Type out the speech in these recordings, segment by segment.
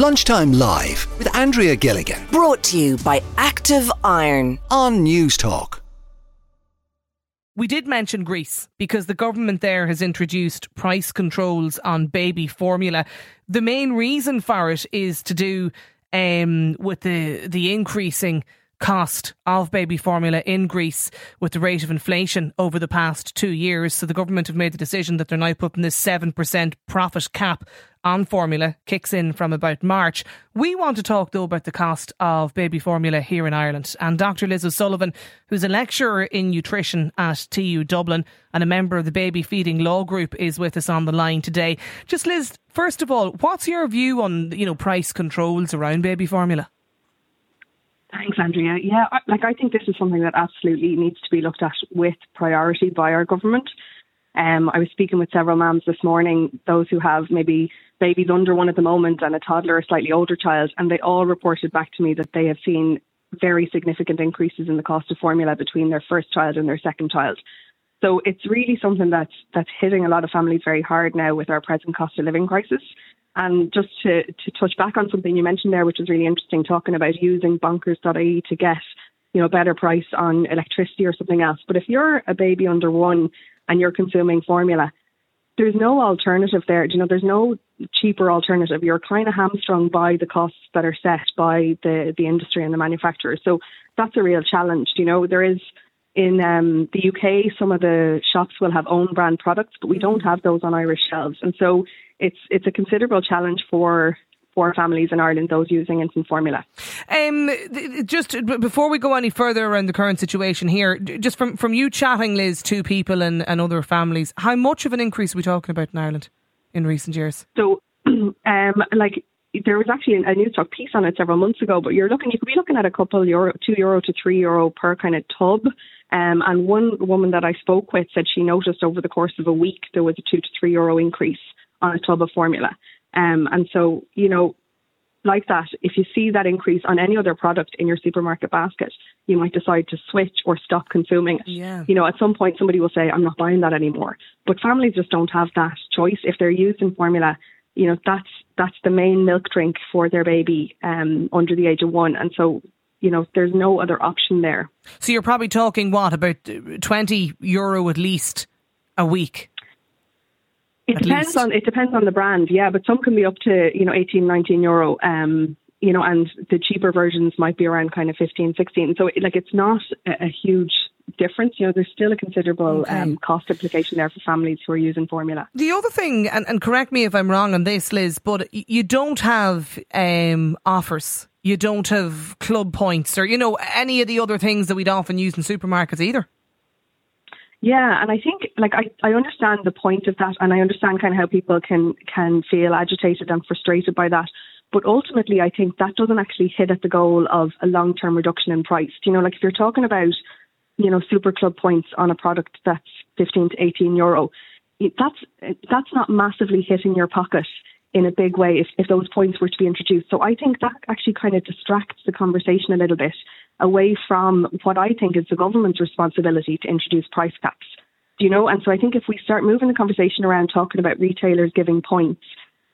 Lunchtime Live with Andrea Gilligan Brought to you by Active Iron. on Newstalk. We did mention Greece because the government there has introduced price controls on baby formula. The main reason for it is to do um, with the the increasing cost of baby formula in Greece with the rate of inflation over the past two years. So the government have made the decision that they're now putting this 7% profit cap on formula, kicks in from about March. We want to talk though about the cost of baby formula here in Ireland. And Dr. Liz O'Sullivan, who's a lecturer in nutrition at TU Dublin and a member of the baby feeding law group, is with us on the line today. Just Liz, first of all, what's your view on, you know, price controls around baby formula? Thanks, Andrea. Yeah, like I think this is something that absolutely needs to be looked at with priority by our government. Um, I was speaking with several mums this morning, those who have maybe babies under one at the moment and a toddler, a slightly older child, and they all reported back to me that they have seen very significant increases in the cost of formula between their first child and their second child. So it's really something that's that's hitting a lot of families very hard now with our present cost of living crisis. And just to, to touch back on something you mentioned there, which was really interesting, talking about using bonkers.ie to get, you know, a better price on electricity or something else. But if you're a baby under one and you're consuming formula, there's no alternative there. You know, there's no cheaper alternative. You're kind of hamstrung by the costs that are set by the, the industry and the manufacturers. So that's a real challenge. You know, there is in um, the UK, some of the shops will have own brand products, but we don't have those on Irish shelves. And so it's it's a considerable challenge for for families in Ireland, those using infant formula. Um, just before we go any further around the current situation here, just from, from you chatting, Liz, to people and, and other families, how much of an increase are we talking about in Ireland in recent years? So, um, like there was actually a Newstalk piece on it several months ago, but you're looking, you could be looking at a couple euro, two euro to three euro per kind of tub. Um, and one woman that I spoke with said she noticed over the course of a week there was a two to three euro increase on a tub of formula. Um, and so, you know, like that, if you see that increase on any other product in your supermarket basket, you might decide to switch or stop consuming it. Yeah. You know, at some point somebody will say, I'm not buying that anymore. But families just don't have that choice. If they're using formula, you know, that's that's the main milk drink for their baby um, under the age of one. And so, you know, there's no other option there. So you're probably talking, what, about 20 euro at least a week? It At depends least. on it depends on the brand, yeah. But some can be up to you know 18, 19 euro. Um, you know, and the cheaper versions might be around kind of 15, 16. So it, like it's not a, a huge difference. You know, there's still a considerable Okay. um, cost implication there for families who are using formula. The other thing, and, and correct me if I'm wrong on this, Liz, but you don't have um, offers. You don't have club points or, you know, any of the other things that we'd often use in supermarkets either. Yeah, and I think like I, I understand the point of that and I understand kind of how people can can feel agitated and frustrated by that. But ultimately I think that doesn't actually hit at the goal of a long term reduction in price. You know, like if you're talking about, you know, super club points on a product that's fifteen to eighteen euro. That's, that's not massively hitting your pocket in a big way if, if those points were to be introduced. So I think that actually kind of distracts the conversation a little bit away from what I think is the government's responsibility to introduce price caps. Do you know? And so I think if we start moving the conversation around talking about retailers giving points,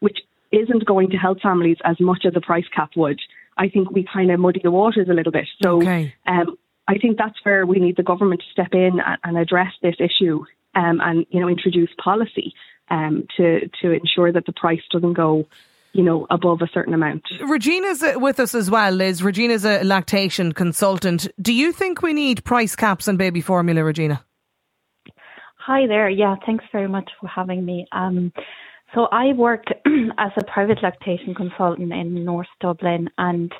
which isn't going to help families as much as a price cap would, I think we kind of muddy the waters a little bit. So Okay. um, I think that's where we need the government to step in and, and address this issue um, and you know introduce policy um, to to ensure that the price doesn't go you know above a certain amount. Regina's uh, with us as well, Liz. Regina's a lactation consultant. Do you think we need price caps on baby formula, Regina? Hi there. Yeah, thanks very much for having me. Um, so I work as a private lactation consultant in North Dublin, and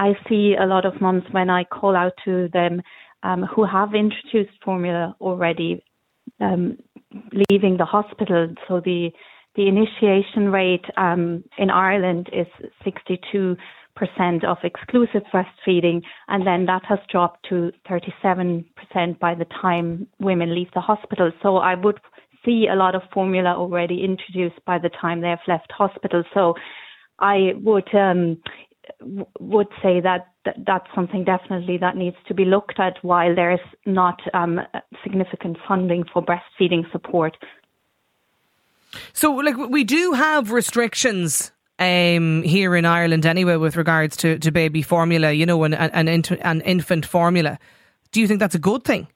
I see a lot of mums when I call out to them um, who have introduced formula already, um, leaving the hospital. So the the initiation rate um, in Ireland is 62 percent of exclusive breastfeeding, and then that has dropped to 37% by the time women leave the hospital. So I would see a lot of formula already introduced by the time they have left hospital. So I would um, w- would say that th- that's something definitely that needs to be looked at while there is not um, significant funding for breastfeeding support. So, like, we do have restrictions um, here in Ireland anyway with regards to, to baby formula, you know, and an, an infant formula. Do you think that's a good thing?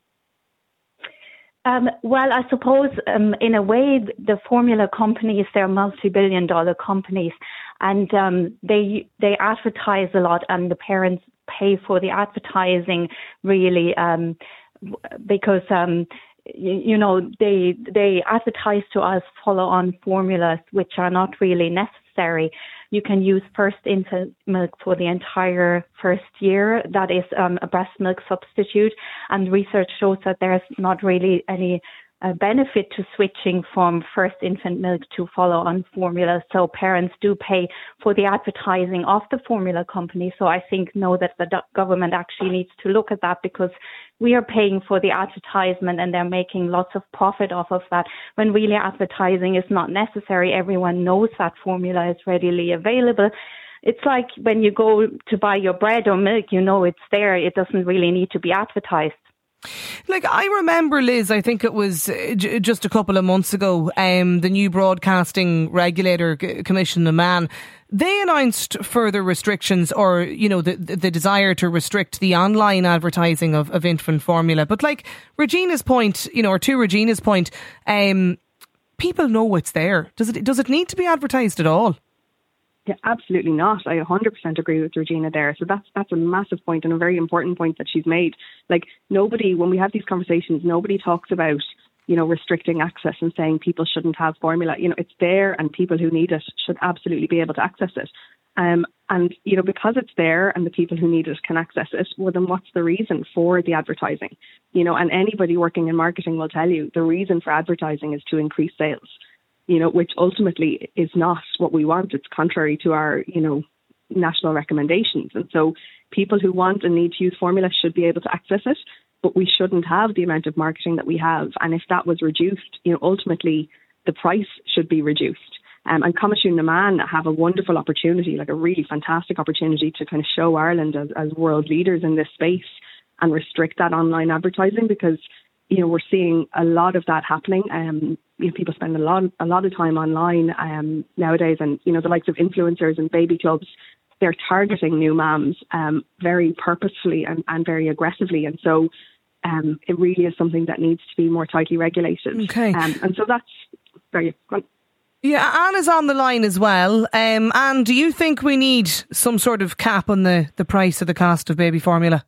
Um, well, I suppose um, in a way, the formula companies they're multi-billion-dollar companies, and um, they they advertise a lot, and the parents pay for the advertising really um, because um, you, know they they advertise to us follow-on formulas which are not really necessary you can use first infant milk for the entire first year. That is um, a breast milk substitute. And research shows that there's not really any uh, benefit to switching from first infant milk to follow on formula. So parents do pay for the advertising of the formula company. So I think know that the government actually needs to look at that because we are paying for the advertisement and they're making lots of profit off of that when really advertising is not necessary. Everyone knows that formula is readily available. It's like when you go to buy your bread or milk, you know it's there. It doesn't really need to be advertised. Like I remember, Liz. I think it was uh, j- just a couple of months ago. Um, the new broadcasting regulator c- commission, the man, they announced further restrictions, or you know, the the desire to restrict the online advertising of, of infant formula. But like Regina's point, you know, or to Regina's point, um, people know it's there. Does it does it need to be advertised at all? Yeah, absolutely not. I 100% agree with Regina there. So that's that's a massive point and a very important point that she's made. Like nobody, when we have these conversations, nobody talks about you know restricting access and saying people shouldn't have formula. You know, it's there, and people who need it should absolutely be able to access it. Um, and you know, because it's there and the people who need it can access it, well, then what's the reason for the advertising? You know, and anybody working in marketing will tell you the reason for advertising is to increase sales you know, which ultimately is not what we want. It's contrary to our, you know, national recommendations. And so people who want and need to use formula should be able to access it, but we shouldn't have the amount of marketing that we have. And if that was reduced, you know, ultimately the price should be reduced. Um, and Coimisiún na Meán have a wonderful opportunity, like a really fantastic opportunity to kind of show Ireland as, as world leaders in this space and restrict that online advertising because you know, we're seeing a lot of that happening. Um, you know, people spend a lot, a lot of time online um, nowadays, and you know, the likes of influencers and baby clubs, they're targeting new moms um, very purposefully and, and very aggressively, and so um, it really is something that needs to be more tightly regulated. Okay, um, and so that's very. Yeah, Anne is on the line as well. Um, Anne, do you think we need some sort of cap on the, the price of the cost of baby formula?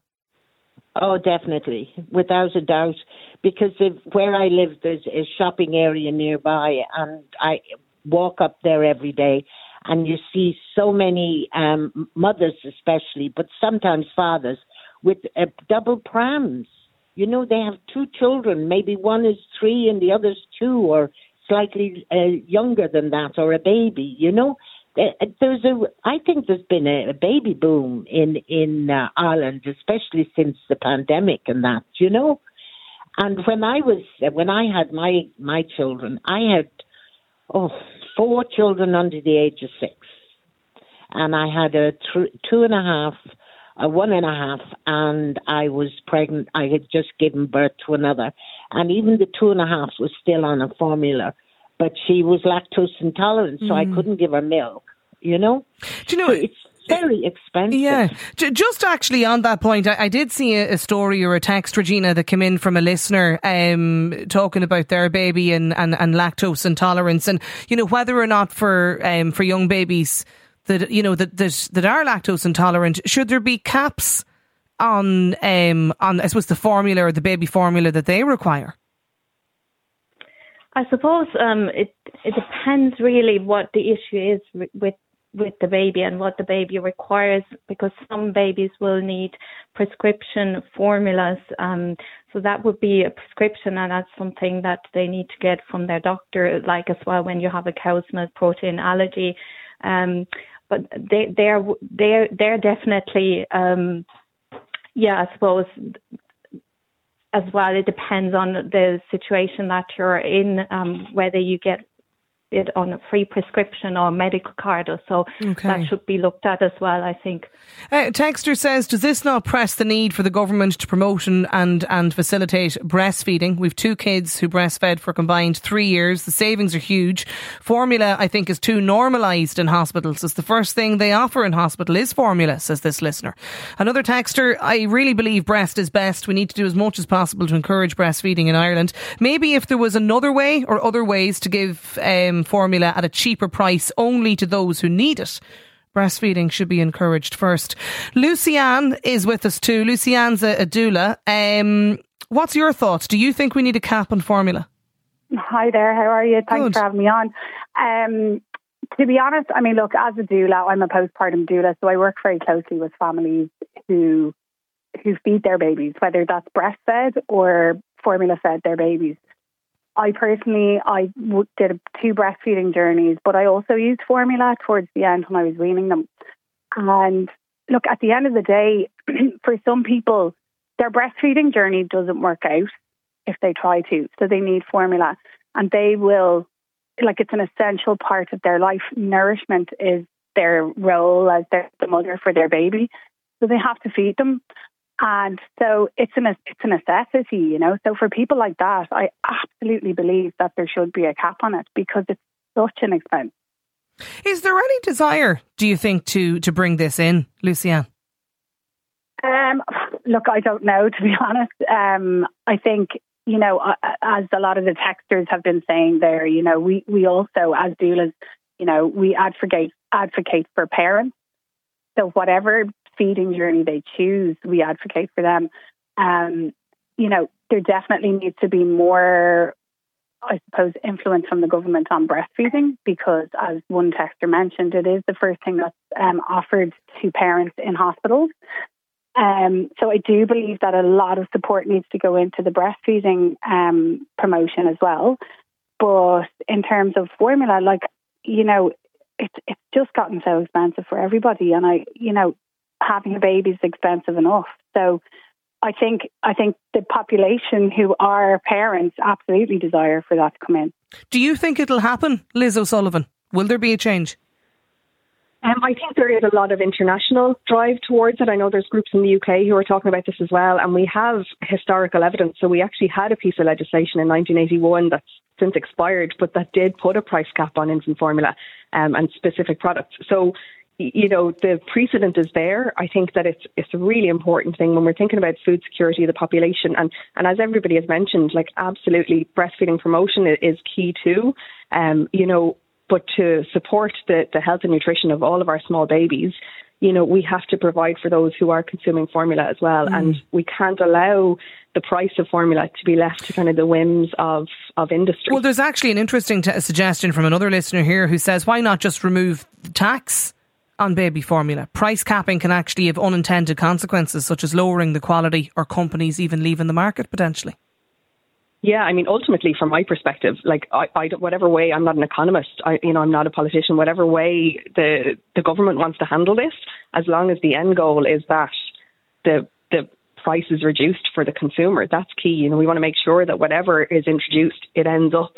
Oh, definitely, without a doubt. Because if, where I live, there's a shopping area nearby, and I walk up there every day, and you see so many um, mothers, especially, but sometimes fathers, with uh, double prams. You know, they have two children. Maybe one is three and the other's two, or slightly uh, younger than that, or a baby. You know, uh, there's a I think there's been a, a baby boom in in uh, Ireland, especially since the pandemic and that, you know. And when I was when I had my my children, I had oh four children under the age of six, and I had a th- two and a half, a one and a half, and I was pregnant. I had just given birth to another, and even the two and a half was still on a formula but she was lactose intolerant, so mm. I couldn't give her milk. You know, do you know it's very expensive. Yeah, just actually on that point, I, I did see a, a, story or a text, Regina, that came in from a listener um, talking about their baby and, and, and lactose intolerance, and you know whether or not for um, for young babies that you know that that, that are lactose intolerant, should there be caps on um, on I suppose the formula or the baby formula that they require? I suppose um, it it depends really what the issue is with with the baby and what the baby requires because some babies will need prescription formulas. Um, so that would be a prescription and that's something that they need to get from their doctor, like as well when you have a cow's milk protein allergy. Um, but they, they're, they're, they're definitely, um, yeah, I suppose as well. It depends on the situation that you're in, um, whether you get it on a free prescription or medical card or so. Okay. That should be looked at as well, I think. Uh, Texter says, does this not press the need for the government to promote and, and, facilitate breastfeeding? We've two kids who breastfed for combined three years. The savings are huge. Formula, I think, is too normalised in hospitals. It's the first thing they offer in hospital is formula, says this listener. Another texter, I really believe breast is best. We need to do as much as possible to encourage breastfeeding in Ireland. Maybe if there was another way or other ways to give um, formula at a cheaper price only to those who need it breastfeeding should be encouraged first. Lucianne is with us too. Lucianne's a, a doula. Um, what's your thoughts? Do you think we need a cap on formula? Hi there, how are you? Thanks Good. for having me on. Um, to be honest, I mean, look, as a doula, I'm a postpartum doula, so I work very closely with families who who feed their babies, whether that's breastfed or formula fed their babies. I personally, I did two breastfeeding journeys, but I also used formula towards the end when I was weaning them. And look, at the end of the day, for some people, their breastfeeding journey doesn't work out if they try to. So they need formula and they will, like, it's an essential part of their life. Nourishment is their role as their, the mother for their baby. So they have to feed them. And so it's an it's a necessity, you know. So for people like that, I absolutely believe that there should be a cap on it because it's such an expense. Is there any desire, do you think, to to bring this in, Lucianne? Um, look, I don't know to be honest. Um, I think you know, as a lot of the texters have been saying there, you know, we we also as doulas, you know, we advocate advocate for parents. So whatever feeding journey they choose, we advocate for them. Um, you know, there definitely needs to be more, I suppose, influence from the government on breastfeeding because, as one texter mentioned, it is the first thing that's um, offered to parents in hospitals. Um, so I do believe that a lot of support needs to go into the breastfeeding um, promotion as well. But in terms of formula, like you know, it's it's just gotten so expensive for everybody, and I, you know, having a baby is expensive enough. So I think I think the population who are parents absolutely desire for that to come in. Do you think it'll happen, Liz O'Sullivan? Will there be a change? Um, I think there is a lot of international drive towards it. I know there's groups in the UK who are talking about this as well, and we have historical evidence. So we actually had a piece of legislation in 1981 that's since expired, but that did put a price cap on infant formula um, and specific products. So you know the precedent is there. I think that it's it's a really important thing when we're thinking about food security of the population, and and as everybody has mentioned, like absolutely breastfeeding promotion is key too. Um, you know, but to support the the health and nutrition of all of our small babies, you know, we have to provide for those who are consuming formula as well, mm. and we can't allow the price of formula to be left to kind of the whims of, of industry. Well, there's actually an interesting t- suggestion from another listener here who says, why not just remove the tax on baby formula. Price capping can actually have unintended consequences, such as lowering the quality or companies even leaving the market potentially. Yeah, I mean, ultimately, from my perspective, like I, I, whatever way, I'm not an economist. I, you know, I'm not a politician. Whatever way the the government wants to handle this, as long as the end goal is that the the price is reduced for the consumer, that's key. You know, we want to make sure that whatever is introduced, it ends up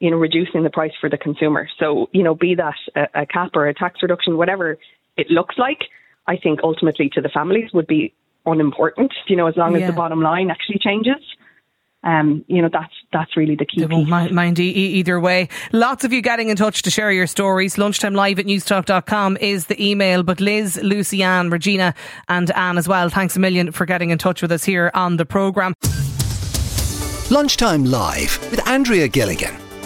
you know, reducing the price for the consumer. So, you know, be that a, a cap or a tax reduction, whatever it looks like, I think ultimately to the families would be unimportant, you know, as long yeah. as the bottom line actually changes. Um, you know, that's that's really the key. They won't mind, mind e- either way. Lots of you getting in touch to share your stories. Lunchtime live at newstalk.com is the email. But Liz, Lucianne, Regina, and Anne as well, thanks a million for getting in touch with us here on the programme. Lunchtime live with Andrea Gilligan